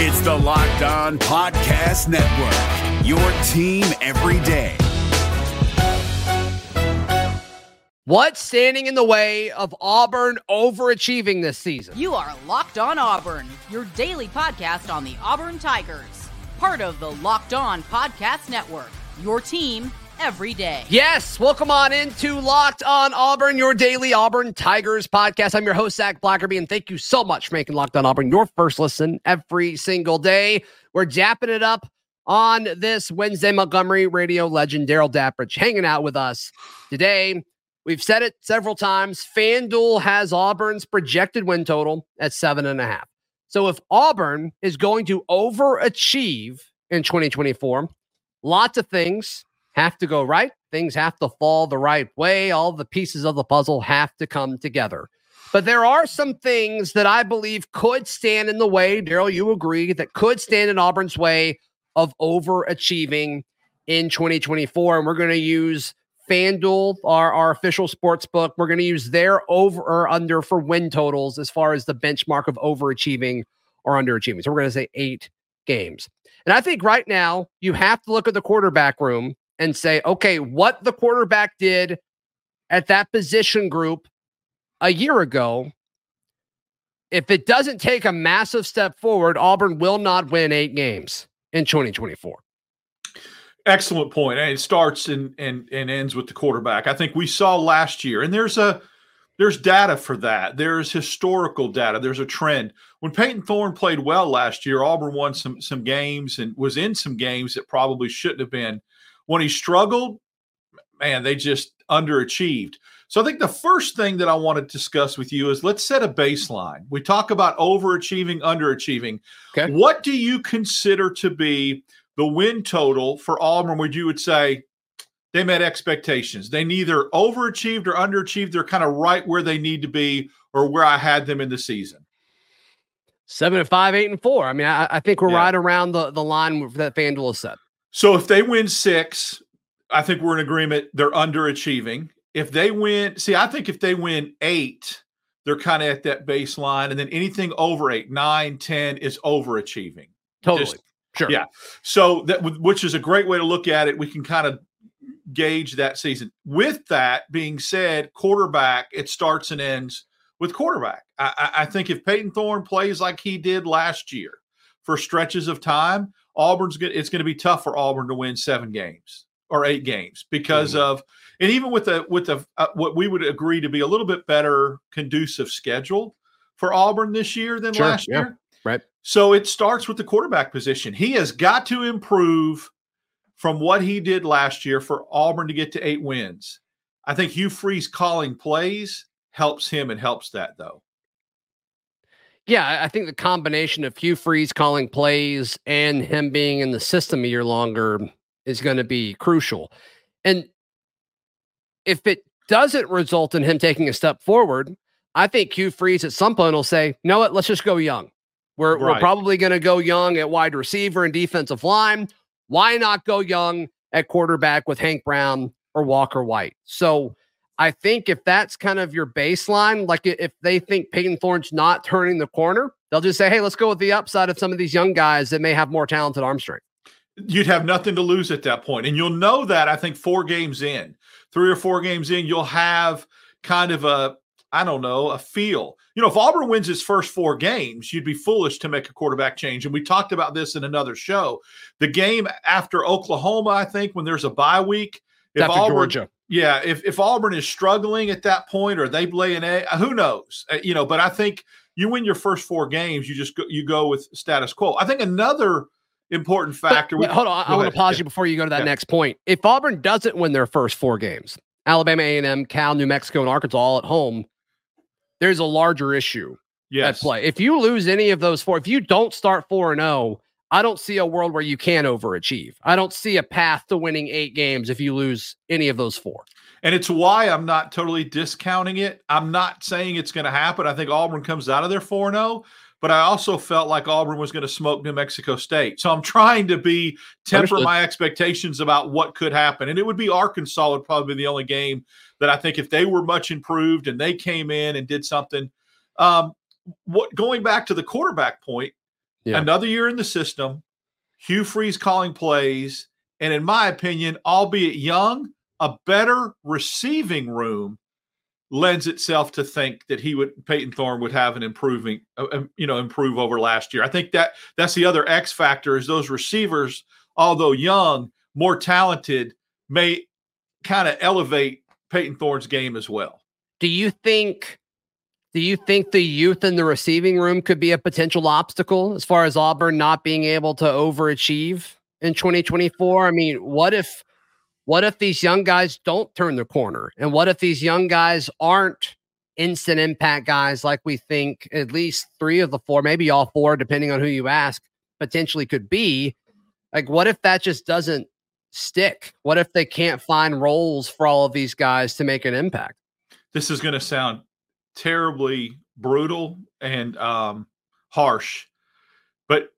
It's the Locked On Podcast Network, your team every day. What's standing in the way of Auburn overachieving this season? You are Locked On Auburn, your daily podcast on the Auburn Tigers, part of the Locked On Podcast Network, your team every day. Yes, welcome on into Locked On Auburn, your daily Auburn Tigers podcast. I'm your host, Zac Blackerby, and thank you so much for making Locked On Auburn your first listen every single day. We're japping it up on this Wednesday. Montgomery radio legend Darrell Dapprich hanging out with us today. We've said it several times. FanDuel has Auburn's projected win total at seven and a half. So if Auburn is going to overachieve in 2024, lots of things have to go right. Things have to fall the right way. All the pieces of the puzzle have to come together. But there are some things that I believe could stand in the way. Darrell, you agree that could stand in Auburn's way of overachieving in 2024. And we're going to use FanDuel, our, our official sports book. We're going to use their over or under for win totals as far as the benchmark of overachieving or underachieving. So we're going to say eight games. And I think right now you have to look at the quarterback room and say, okay, what the quarterback did at that position group a year ago. If it doesn't take a massive step forward, Auburn will not win eight games in 2024. Excellent point. And it starts and, and and ends with the quarterback. I think we saw last year, and there's a there's data for that. There's historical data. There's a trend. When Payton Thorne played well last year, Auburn won some some games and was in some games that probably shouldn't have been. When he struggled, man, they just underachieved. So I think the first thing that I want to discuss with you is let's set a baseline. We talk about overachieving, underachieving. Okay. What do you consider to be the win total for Auburn, where you would say they met expectations. They neither overachieved or underachieved. They're kind of right where they need to be or where I had them in the season. Seven and five, eight and four. I mean, I, I think we're Yeah. right around the, the line that FanDuel has set. So if they win six, I think we're in agreement. They're underachieving. If they win, see, I think if they win eight, they're kind of at that baseline. And then anything over eight, nine, 10 is overachieving. Totally. Just- sure. yeah. So that which is a great way to look at it. We can kind of gauge that season. With that being said, quarterback it starts and ends with quarterback. I, I I think if Payton Thorne plays like he did last year for stretches of time, Auburn's good. It's going to be tough for Auburn to win seven games or eight games because of and even with the with the uh, what we would agree to be a little bit better conducive schedule for Auburn this year than Sure, last yeah. year. Right. So it starts with the quarterback position. He has got to improve from what he did last year for Auburn to get to eight wins. I think Hugh Freeze calling plays helps him and helps that though. Yeah, I- think the combination of Hugh Freeze calling plays and him being in the system a year longer is going to be crucial. And if it doesn't result in him taking a step forward, I think Hugh Freeze at some point will say, you know what, let's just go young. We're, we're probably going to go young at wide receiver and defensive line. Why not go young at quarterback with Hank Brown or Walker White? So I think if that's kind of your baseline, like if they think Payton Thorne's not turning the corner, they'll just say, hey, let's go with the upside of some of these young guys that may have more talented arm strength. You'd have nothing to lose at that point. And you'll know that I think four games in, three or four games in, you'll have kind of a I don't know, a feel. You know, if Auburn wins his first four games, you'd be foolish to make a quarterback change. And we talked about this in another show. The game after Oklahoma, I think, when there's a bye week, if After Auburn, Georgia. Yeah, if, if Auburn is struggling at that point or they lay an A, who knows? Uh, you know, but I think you win your first four games, you just go, you go with status quo. I think another important factor. but hold on, I, Go want to pause Yeah. you before you go to that Yeah. next point. If Auburn doesn't win their first four games, Alabama, A and M, Cal, New Mexico, and Arkansas all at home, there's a larger issue yes. at play. If you lose any of those four, if you don't start four and zero, I don't see a world where you can overachieve. I don't see a path to winning eight games if you lose any of those four. And it's why I'm not totally discounting it. I'm not saying it's going to happen. I think Auburn comes out of there 4 0, but I also felt like Auburn was going to smoke New Mexico State. So I'm trying to be temper Understood. my expectations about what could happen. And it would be Arkansas would probably be the only game that I think if they were much improved and they came in and did something. Um, what going back to the quarterback point, Yeah. Another year in the system, Hugh Freeze calling plays, and in my opinion, albeit young, a better receiving room lends itself to think that he would Payton Thorne would have an improving, uh, um, you know, improve over last year. I think that that's the other X factor is those receivers, although young, more talented, may kind of elevate Payton Thorne's game as well. Do you think? Do you think the youth in the receiving room could be a potential obstacle as far as Auburn not being able to overachieve in 2024? I mean, what if what if these young guys don't turn the corner? And what if these young guys aren't instant impact guys like we think at least three of the four, maybe all four, depending on who you ask, potentially could be? Like, what if that just doesn't stick? What if they can't find roles for all of these guys to make an impact? This is going to sound terribly brutal and um, harsh, but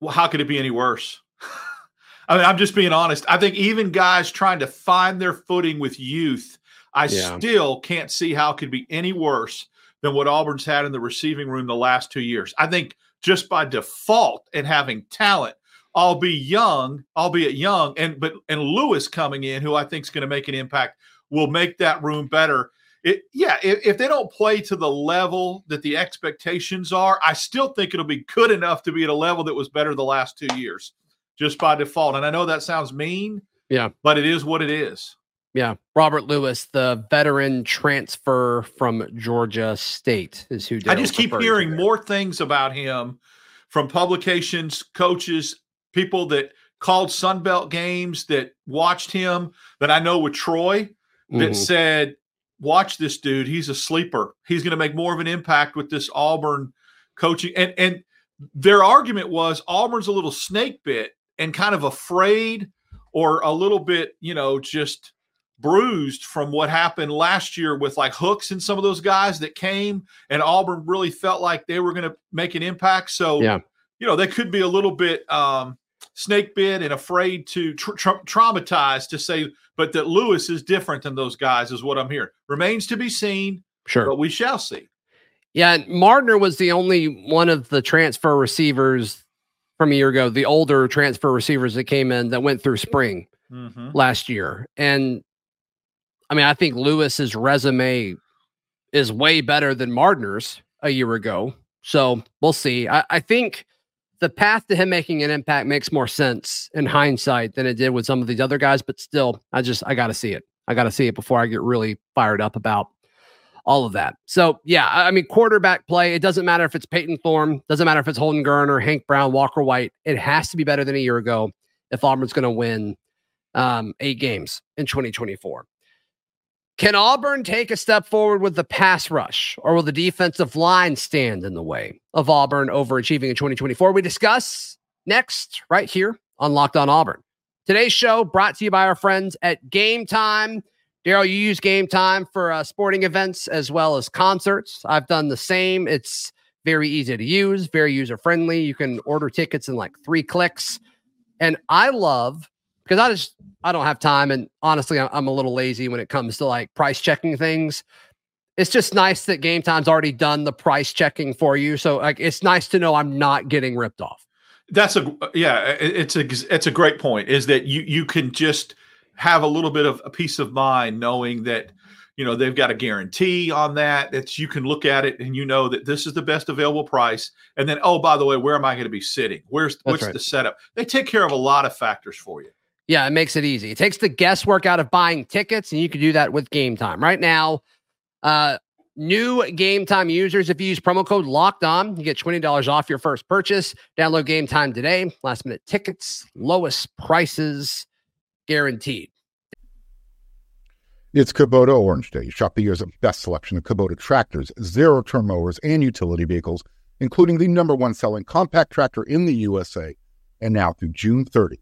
well, how could it be any worse? I mean, I'm just being honest. I think even guys trying to find their footing with youth, I Yeah. still can't see how it could be any worse than what Auburn's had in the receiving room the last two years. I think just by default and having talent, albeit young, albeit young, and but and Lewis coming in, who I think is going to make an impact, will make that room better. It, yeah, if, if they don't play to the level that the expectations are, I still think it'll be good enough to be at a level that was better the last two years, just by default. And I know that sounds mean, Yeah. but it is what it is. Yeah. Robert Lewis, the veteran transfer from Georgia State, is who did. I just keep hearing more things about him from publications, coaches, people that called Sunbelt games that watched him that I know with Troy that Mhm. said, "Watch this dude. He's a sleeper. He's going to make more of an impact with this Auburn coaching." And and their argument was Auburn's a little snake bit and kind of afraid or a little bit, you know, just bruised from what happened last year with like Hooks and some of those guys that came and Auburn really felt like they were going to make an impact. So, Yeah. you know, they could be a little bit um, snake bit and afraid to tra- tra- traumatized to say, but that Lewis is different than those guys is what I'm hearing. Remains to be seen, Sure. but we shall see. Yeah, and Mardner was the only one of the transfer receivers from a year ago, the older transfer receivers that came in that went through spring Mhm. last year. And I mean, I think Lewis's resume is way better than Mardner's a year ago. So we'll see. I, I think the path to him making an impact makes more sense in hindsight than it did with some of these other guys. But still, I just I gotta see it. I gotta see it before I get really fired up about all of that. So yeah, I mean, quarterback play. It doesn't matter if it's Payton Thorne, doesn't matter if it's Holden Geriner, Hank Brown, Walker White. It has to be better than a year ago if Auburn's going to win um, eight games in 2024. Can Auburn take a step forward with the pass rush, or will the defensive line stand in the way of Auburn overachieving in 2024? We discuss next, right here on Locked On Auburn. Today's show brought to you by our friends at Game Time. Darrell, you use Gametime for uh, sporting events as well as concerts. I've done the same. It's very easy to use, very user friendly. You can order tickets in like three clicks. And I love because I just I don't have time, and honestly, I'm a little lazy when it comes to like price checking things. It's just nice that Gametime's already done the price checking for you, so like it's nice to know I'm not getting ripped off. That's a yeah. It's a it's a great point. Is that you you can just have a little bit of a peace of mind knowing that you know they've got a guarantee on that. That you can look at it and you know that this is the best available price. And then oh by the way, where am I going to be sitting? Where's what's right. the setup? They take care of a lot of factors for you. Yeah, it makes it easy. It takes the guesswork out of buying tickets, and you can do that with Gametime. Right now, uh, new Gametime users, if you use promo code Locked On, you get twenty dollars off your first purchase. Download Gametime today. Last minute tickets, lowest prices guaranteed. It's Kubota Orange Day. Shop the year's best selection of Kubota tractors, zero turn mowers, and utility vehicles, including the number one selling compact tractor in the USA. And now through June 30,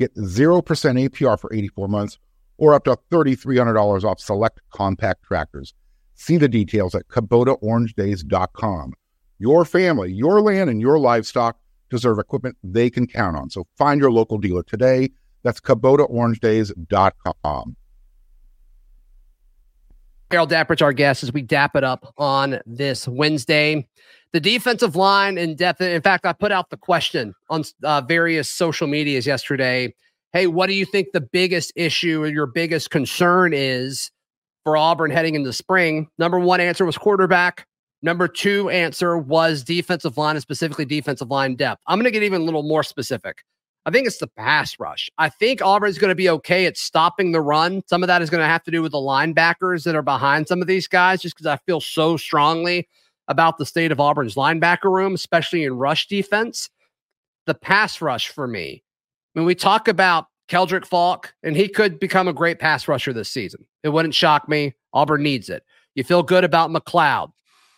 get 0% APR for 84 months or up to $3,300 off select compact tractors. See the details at KubotaOrangeDays.com. Your family, your land, and your livestock deserve equipment they can count on. So find your local dealer today. That's KubotaOrangeDays.com. Darrell Dapprich's our guest as we dap it up on this Wednesday. The defensive line in depth. In fact, I put out the question on uh, various social medias yesterday. Hey, what do you think the biggest issue or your biggest concern is for Auburn heading into spring? Number one answer was quarterback. Number two answer was defensive line and specifically defensive line depth. I'm going to get even a little more specific. I think it's the pass rush. I think Auburn's going to be okay at stopping the run. Some of that is going to have to do with the linebackers that are behind some of these guys, just because I feel so strongly about the state of Auburn's linebacker room, especially in rush defense. The pass rush for me. When we talk about Keldric Faulk, and he could become a great pass rusher this season. It wouldn't shock me. Auburn needs it. You feel good about McLeod,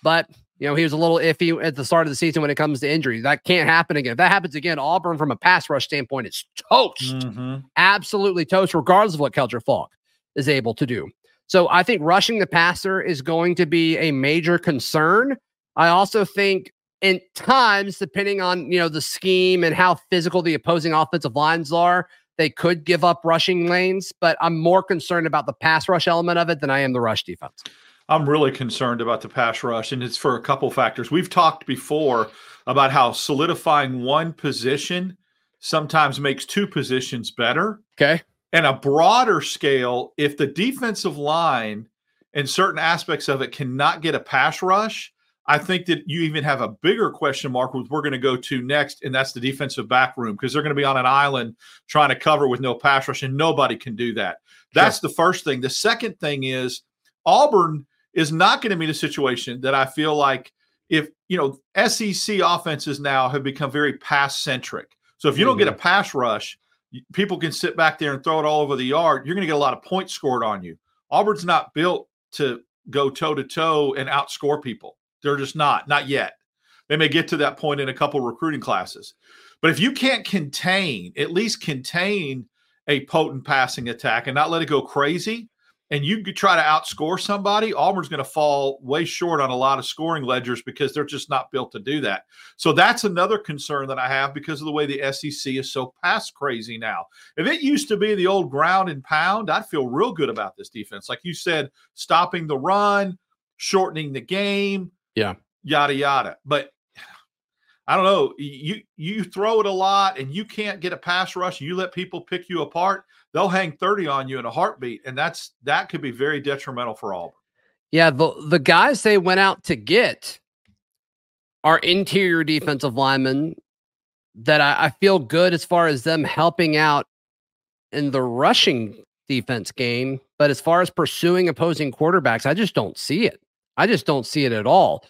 but you know, he was a little iffy at the start of the season when it comes to injuries. That can't happen again. If that happens again, Auburn from a pass rush standpoint is toast. Mm-hmm. Absolutely toast, regardless of what Keldric Faulk is able to do. So I think rushing the passer is going to be a major concern. I also think in times, depending on you know the scheme and how physical the opposing offensive lines are, they could give up rushing lanes. But I'm more concerned about the pass rush element of it than I am the rush defense. I'm really concerned about the pass rush, and it's for a couple factors. We've talked before about how solidifying one position sometimes makes two positions better. Okay. And a broader scale, if the defensive line and certain aspects of it cannot get a pass rush, I think that you even have a bigger question mark, which we're going to go to next, and that's the defensive back room because they're going to be on an island trying to cover with no pass rush, and nobody can do that. That's sure. the first thing. The second thing is Auburn is not going to be in a situation that I feel like if you know SEC offenses now have become very pass centric. So if you don't mm-hmm. get a mm-hmm. pass rush, people can sit back there and throw it all over the yard. You're going to get a lot of points scored on you. Auburn's not built to go toe to toe and outscore people. They're just not, not yet. They may get to that point in a couple recruiting classes. But if you can't contain, at least contain a potent passing attack and not let it go crazy, and you could try to outscore somebody, Auburn's going to fall way short on a lot of scoring ledgers because they're just not built to do that. So that's another concern that I have because of the way the SEC is so pass crazy now. If it used to be the old ground and pound, I'd feel real good about this defense. Like you said, stopping the run, shortening the game, yeah, yada yada. But I don't know. You you throw it a lot and you can't get a pass rush. You let people pick you apart they'll hang 30 on you in a heartbeat. And that's that could be very detrimental for Auburn. Yeah, the the guys they went out to get are interior defensive linemen that I, I feel good as far as them helping out in the rushing defense game. But as far as pursuing opposing quarterbacks, I just don't see it. I just don't see it at all.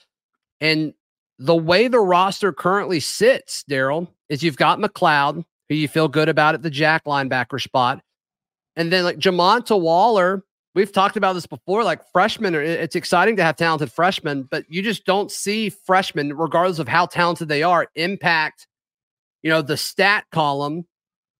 And the way the roster currently sits, Darrell, is you've got McLeod, who you feel good about at the jack linebacker spot. And then like Jamonta Waller, we've talked about this before. Like freshmen, are, it's exciting to have talented freshmen, but you just don't see freshmen, regardless of how talented they are, impact, you know, the stat column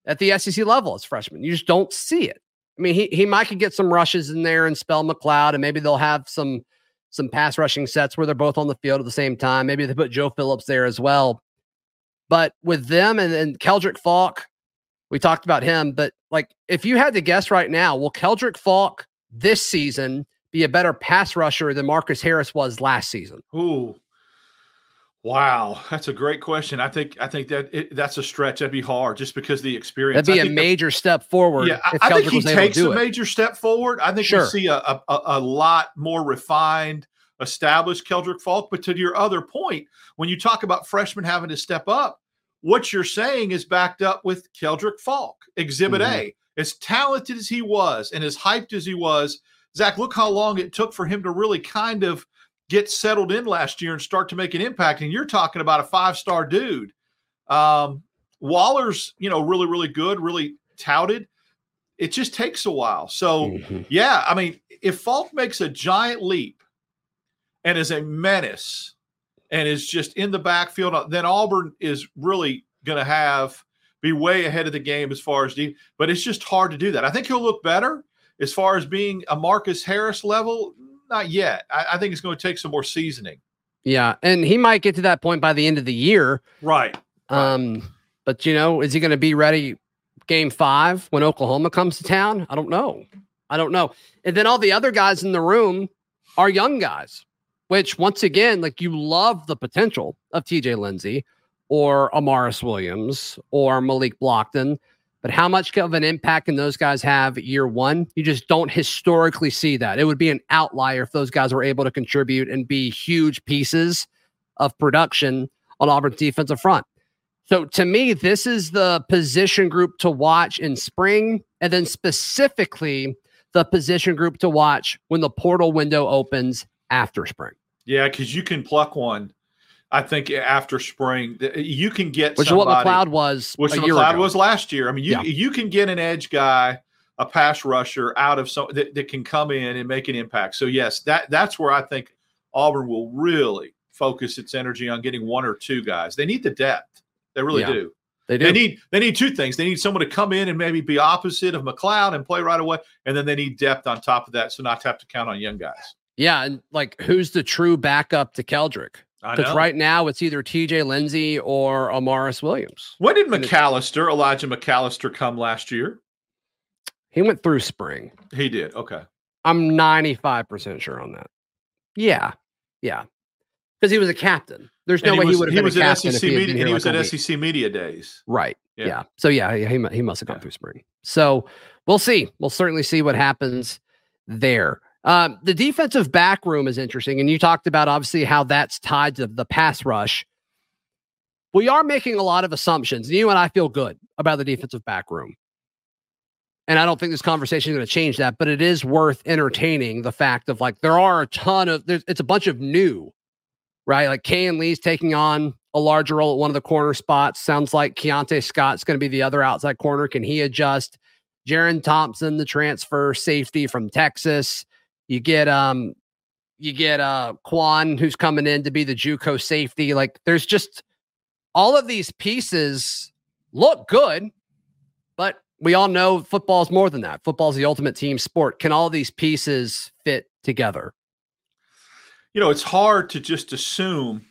at the SEC level as freshmen. You just don't see it. I mean, he he might could get some rushes in there and spell McLeod, and maybe they'll have some some pass rushing sets where they're both on the field at the same time. Maybe they put Joe Phillips there as well. But with them and, and Keldric Faulk, we talked about him, but like if you had to guess right now, will Keldric Faulk this season be a better pass rusher than Marcus Harris was last season? Ooh. Wow, that's a great question. I think I think that it, that's a stretch. That'd be hard just because the experience. That'd be a major the, step forward. Yeah, I, I think he takes a it. major step forward. I think sure. we see a, a, a lot more refined, established Keldric Faulk. But to your other point, when you talk about freshmen having to step up, what you're saying is backed up with Keldric Faulk, Exhibit mm-hmm. A. As talented as he was and as hyped as he was, Zac, look how long it took for him to really kind of get settled in last year and start to make an impact. And you're talking about a five star dude. Um, Waller's, you know, really, really good, really touted. It just takes a while. So, mm-hmm. yeah, I mean, if Faulk makes a giant leap and is a menace and is just in the backfield, then Auburn is really going to have be way ahead of the game as far as deep. But it's just hard to do that. I think he'll look better as far as being a Marcus Harris level. Not yet. I, I think it's going to take some more seasoning. Yeah, and he might get to that point by the end of the year. Right. Um, but you know, is he going to be ready game five when Oklahoma comes to town? I don't know. I don't know. And then all the other guys in the room are young guys. which once again, like you love the potential of TJ Lindsey or Amaris Williams or Malik Blocton. But how much of an impact can those guys have year one? You just don't historically see that. It would be an outlier if those guys were able to contribute and be huge pieces of production on Auburn's defensive front. So to me, this is the position group to watch in spring, and then specifically the position group to watch when the portal window opens after spring. Yeah, because you can pluck one I think after spring, uh, you can get which somebody, is what McLeod was, which McLeod was last year. I mean, you yeah. you can get an edge guy, a pass rusher out of some that, that can come in and make an impact. So yes, that that's where I think Auburn will really focus its energy on getting one or two guys. They need the depth. They really yeah, do. They do. They need they need two things. They need someone to come in and maybe be opposite of McLeod and play right away, and then they need depth on top of that, so not to have to count on young guys. Yeah, and like who's the true backup to Keldric? Because right now it's either TJ Lindsey or Amaris Williams. When did McAllister, Elijah McAllister, come last year? He went through spring. He did. Okay. I'm 95% sure on that. Yeah. Yeah. Because he was a captain. There's no way he would have been was a captain. SEC he media, he was like at SEC media days. Right. Yeah. yeah. So yeah, he, he must have gone yeah. through spring. So we'll see. We'll certainly see what happens there. Um, the defensive back room is interesting, and you talked about obviously how that's tied to the pass rush. We are making a lot of assumptions. and You and I feel good about the defensive back room. And I don't think this conversation is going to change that, but it is worth entertaining the fact of like there are a ton of there's it's a bunch of new, right? Like Kayin Lee's taking on a larger role at one of the corner spots. Sounds like Keionte Scott's going to be the other outside corner. Can he adjust? Jerrin Thompson, the transfer safety from Texas. You get um you get uh Quan who's coming in to be the JUCO safety. Like there's just all of these pieces look good, but we all know football's more than that. Football's the ultimate team sport. Can all these pieces fit together? You know, it's hard to just assume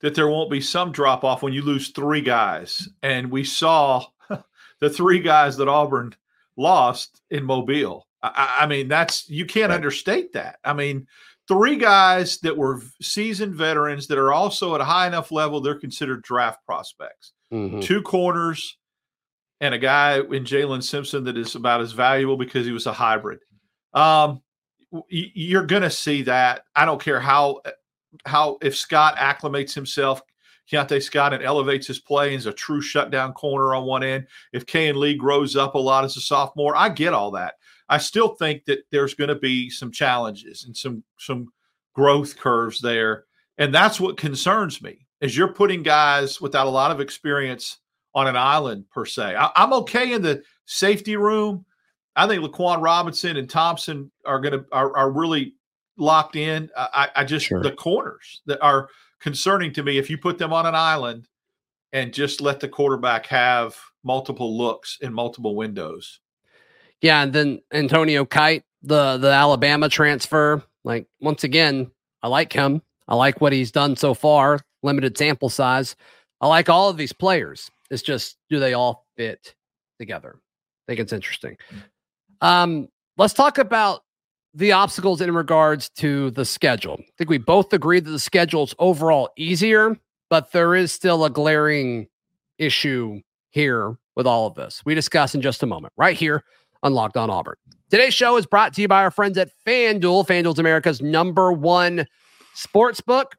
that there won't be some drop off when you lose three guys. And we saw the three guys that Auburn lost in Mobile. I, I mean, that's you can't right. understate that. I mean, three guys that were seasoned veterans that are also at a high enough level they're considered draft prospects. Mm-hmm. Two corners and a guy in Jaylin Simpson that is about as valuable because he was a hybrid. Um, you're going to see that. I don't care how how if Scott acclimates himself, Keionte Scott, and elevates his play and is a true shutdown corner on one end. If Kayin Lee grows up a lot as a sophomore, I get all that. I still think that there's going to be some challenges and some some growth curves there, and that's what concerns me. Is you're putting guys without a lot of experience on an island per se. I, am okay in the safety room. I think Laquan Robinson and Thompson are going to are, are really locked in. I, I just sure. the corners that are concerning to me. If you put them on an island and just let the quarterback have multiple looks in multiple windows, yeah, and then Antonio Kite, the the Alabama transfer. Like once again, I like him. I like what he's done so far. Limited sample size. I like all of these players. It's just do they all fit together? I think it's interesting. Um, let's talk about the obstacles in regards to the schedule. I think we both agree that the schedule is overall easier, but there is still a glaring issue here with all of this. We discuss in just a moment, right here Unlocked on Auburn. Today's show is brought to you by our friends at FanDuel. FanDuel's America's number one sports book.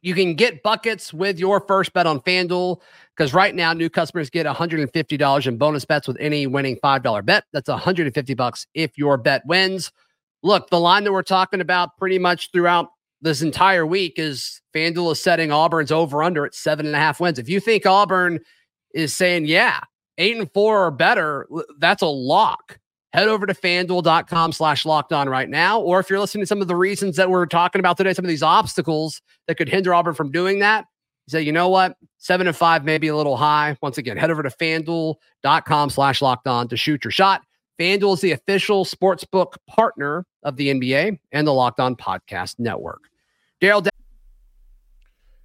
You can get buckets with your first bet on FanDuel because right now new customers get $150 in bonus bets with any winning $5 bet. That's 150 bucks if your bet wins. Look, the line that we're talking about pretty much throughout this entire week is FanDuel is setting Auburn's over under at seven and a half wins. If you think Auburn is saying, yeah, eight and four or better, that's a lock. Head over to fanduel.com slash locked on right now. Or if you're listening to some of the reasons that we're talking about today, some of these obstacles that could hinder Auburn from doing that, say, you know what? Seven and five may be a little high. Once again, head over to fanduel.com slash locked on to shoot your shot. FanDuel is the official sportsbook partner of the NBA and the Locked On Podcast Network. Darrell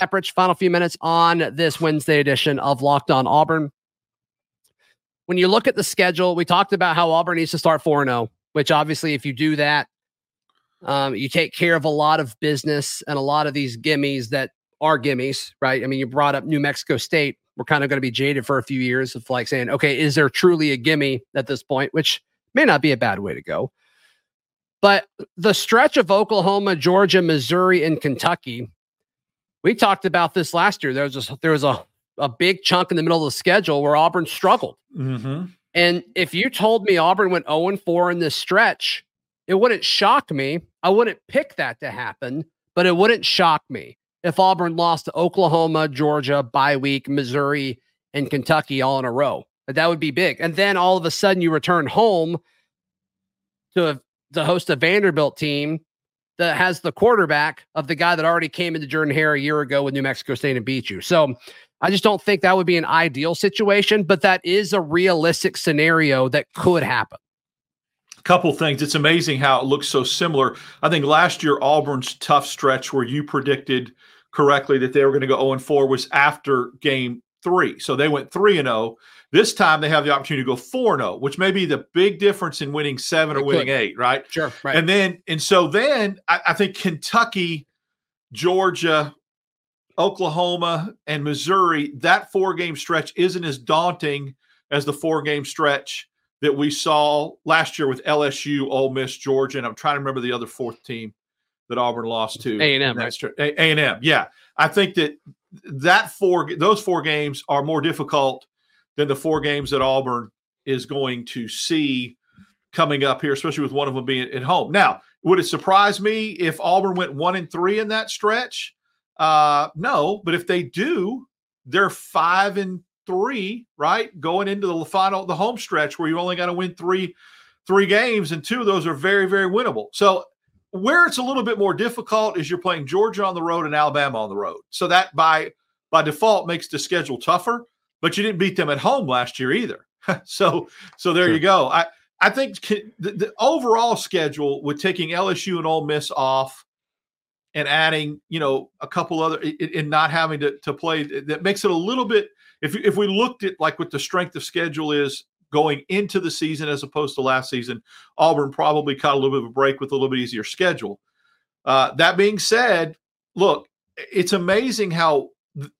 Final few minutes on this Wednesday edition of Locked On Auburn. When you look at the schedule, we talked about how Auburn needs to start 4 0, which obviously, if you do that, um, you take care of a lot of business and a lot of these gimmies that are gimmies, right? I mean, you brought up New Mexico State. We're kind of going to be jaded for a few years of like saying, okay, is there truly a gimme at this point? Which may not be a bad way to go. But the stretch of Oklahoma, Georgia, Missouri, and Kentucky, we talked about this last year. There was a, there was a, a big chunk in the middle of the schedule where Auburn struggled. Mm-hmm. And if you told me Auburn went 0 4 in this stretch, it wouldn't shock me. I wouldn't pick that to happen, but it wouldn't shock me if Auburn lost to Oklahoma, Georgia, bye week, Missouri, and Kentucky all in a row. That would be big. And then all of a sudden you return home to, to host a Vanderbilt team that has the quarterback of the guy that already came into Jordan Hare a year ago with New Mexico State and beat you. So I just don't think that would be an ideal situation, but that is a realistic scenario that could happen A couple things. It's amazing how it looks so similar. I think last year Auburn's tough stretch where you predicted correctly that they were going to go 0 and 4 was after game three. So they went 3 and 0. This time they have the opportunity to go 4 0, which may be the big difference in winning seven or winning eight, right? Sure. Right. And then, and so then I, I think Kentucky, Georgia, Oklahoma, and Missouri, that four game stretch isn't as daunting as the four game stretch that we saw last year with LSU, Ole Miss, Georgia, and I'm trying to remember the other fourth team that Auburn lost to A and M. A and M. Yeah, I think that that four those four games are more difficult than the four games that Auburn is going to see coming up here, especially with one of them being at home. Now, would it surprise me if Auburn went one and three in that stretch? Uh, no, but if they do, they're five and three, right? Going into the final, the home stretch where you only got to win three, three games, and two of those are very, very winnable. So where it's a little bit more difficult is you're playing Georgia on the road and Alabama on the road. So that by by default makes the schedule tougher. But you didn't beat them at home last year either. so so there sure. you go. I I think the, the, overall schedule with taking LSU and Ole Miss off and adding you know a couple other and not having to to play that makes it a little bit. If if we looked at like what the strength of schedule is going into the season as opposed to last season. Auburn probably caught a little bit of a break with a little bit easier schedule. Uh, that being said, look, it's amazing how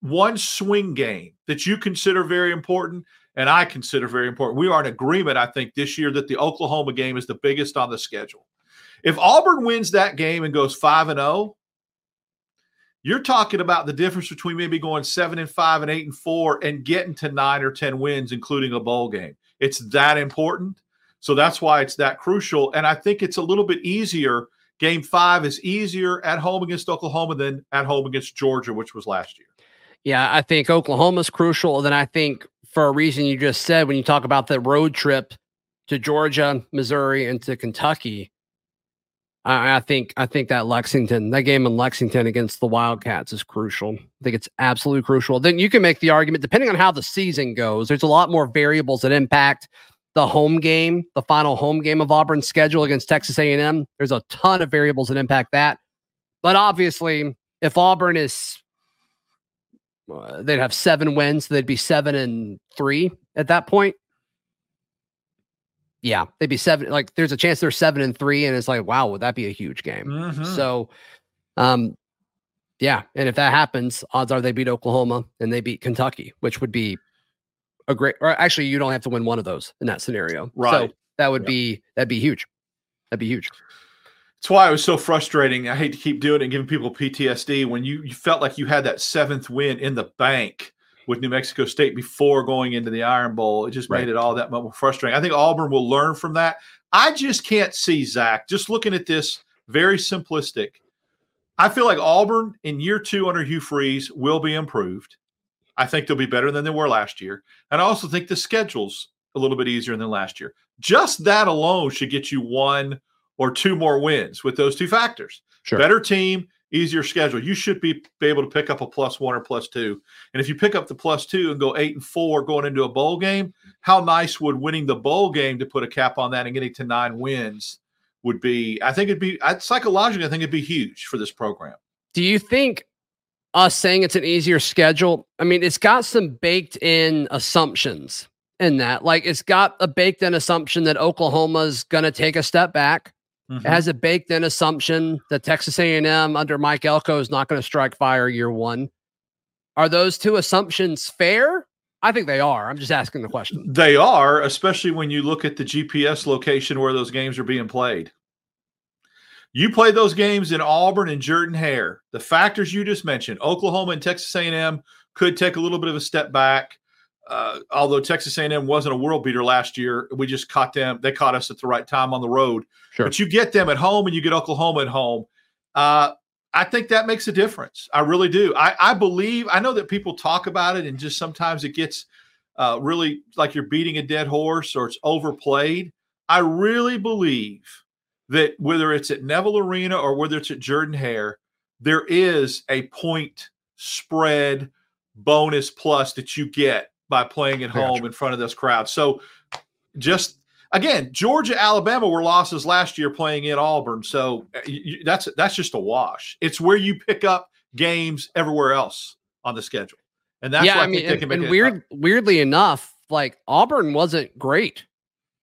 one swing game that you consider very important and I consider very important. We are in agreement, I think, this year that the Oklahoma game is the biggest on the schedule. If Auburn wins that game and goes 5 and 0, you're talking about the difference between maybe going 7 and 5 and 8 and 4 and getting to 9 or 10 wins including a bowl game. It's that important. So that's why it's that crucial. And I think it's a little bit easier. Game five is easier at home against Oklahoma than at home against Georgia, which was last year. Yeah, I think Oklahoma's crucial. And then I think for a reason you just said, when you talk about the road trip to Georgia, Missouri, and to Kentucky, I, I think I think that Lexington, that game in Lexington against the Wildcats is crucial. I think it's absolutely crucial. Then you can make the argument, depending on how the season goes, there's a lot more variables that impact the home game, the final home game of Auburn's schedule against Texas A&M. There's a ton of variables that impact that. But obviously, if Auburn is uh, they'd have seven wins, they'd be seven and three at that point. Yeah, they'd be seven. Like, there's a chance they're seven and three, and it's like, wow, would that be a huge game? Mm-hmm. So, um, yeah, and if that happens, odds are they beat Oklahoma and they beat Kentucky, which would be a great. Or actually, you don't have to win one of those in that scenario, right? So that would yeah. be that'd be huge. That'd be huge. That's why it was so frustrating. I hate to keep doing it and giving people PTSD when you, you felt like you had that seventh win in the bank with New Mexico State before going into the Iron Bowl. It just right. made it all that much more frustrating. I think Auburn will learn from that. I just can't see Zac just looking at this very simplistic. I feel like Auburn in year two under Hugh Freeze will be improved. I think they'll be better than they were last year. And I also think the schedule's a little bit easier than last year. Just that alone should get you one or two more wins with those two factors. Sure. Better team, easier schedule. You should be, be able to pick up a plus one or plus two. And if you pick up the plus two and go eight and four going into a bowl game, how nice would winning the bowl game to put a cap on that and getting to nine wins would be? I think it'd be I, psychologically, I think it'd be huge for this program. Do you think us saying it's an easier schedule? I mean, it's got some baked in assumptions in that. Like, it's got a baked in assumption that Oklahoma's going to take a step back. Mhm. It has a baked in assumption that Texas A&M under Mike Elko is not going to strike fire year one. Are those two assumptions fair? I think they are. I'm just asking the question. They are, especially when you look at the GPS location where those games are being played. You play those games in Auburn and Jordan Hare. The factors you just mentioned, Oklahoma and Texas A&M could take a little bit of a step back. Uh, although Texas A&M wasn't a world beater last year, we just caught them. They caught us at the right time on the road. Sure. But you get them at home and you get Oklahoma at home. Uh, I think that makes a difference. I really do. I, I believe. I know that people talk about it, and just sometimes it gets uh, really like you're beating a dead horse or it's overplayed. I really believe that whether it's at Neville Arena or whether it's at Jordan Hare, there is a point spread bonus plus that you get by playing at home in front of this crowd. So just again, Georgia, Alabama were losses last year playing in Auburn. So uh, you, that's that's just a wash. It's where you pick up games everywhere else on the schedule. And that's yeah, why I mean, think they and, and it- weird, weirdly enough, like Auburn wasn't great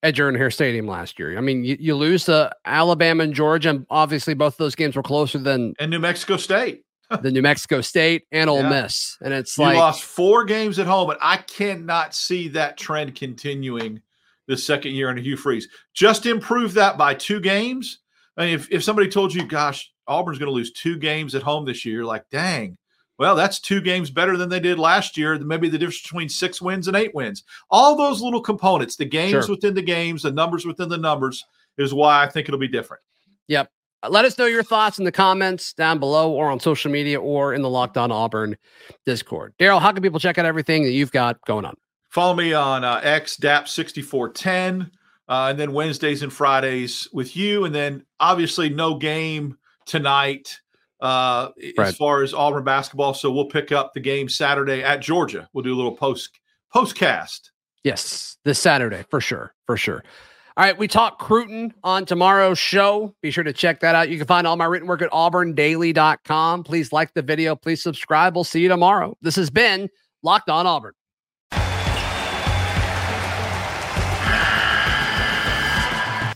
at Jordan Hare Stadium last year. I mean, you, you lose to Alabama and Georgia, and obviously both of those games were closer than and New Mexico State. The New Mexico State and Ole Yeah. Miss. And it's You like, lost four games at home, and I cannot see that trend continuing the second year under Hugh Freeze. Just improve that by two games. I mean, if, if somebody told you, gosh, Auburn's going to lose two games at home this year, you're like, dang, well, that's two games better than they did last year. Maybe the difference between six wins and eight wins. All those little components, the games Sure. within the games, the numbers within the numbers, is why I think it'll be different. yep. Let us know your thoughts in the comments down below or on social media or in the Locked On Auburn Discord. Darrell, how can people check out everything that you've got going on? Follow me on uh, X DAP6410, uh, and then Wednesdays and Fridays with you, and then obviously no game tonight uh, Right. as far as Auburn basketball. So we'll pick up the game Saturday at Georgia. We'll do a little post postcast. Yes, this Saturday for sure. For sure. All right, we talk Cruton on tomorrow's show. Be sure to check that out. You can find all my written work at auburndaily.com. Please like the video. Please subscribe. We'll see you tomorrow. This has been Locked On Auburn.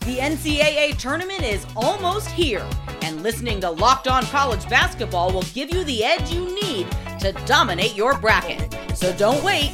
The NCAA tournament is almost here, and listening to Locked On College Basketball will give you the edge you need to dominate your bracket. So don't wait.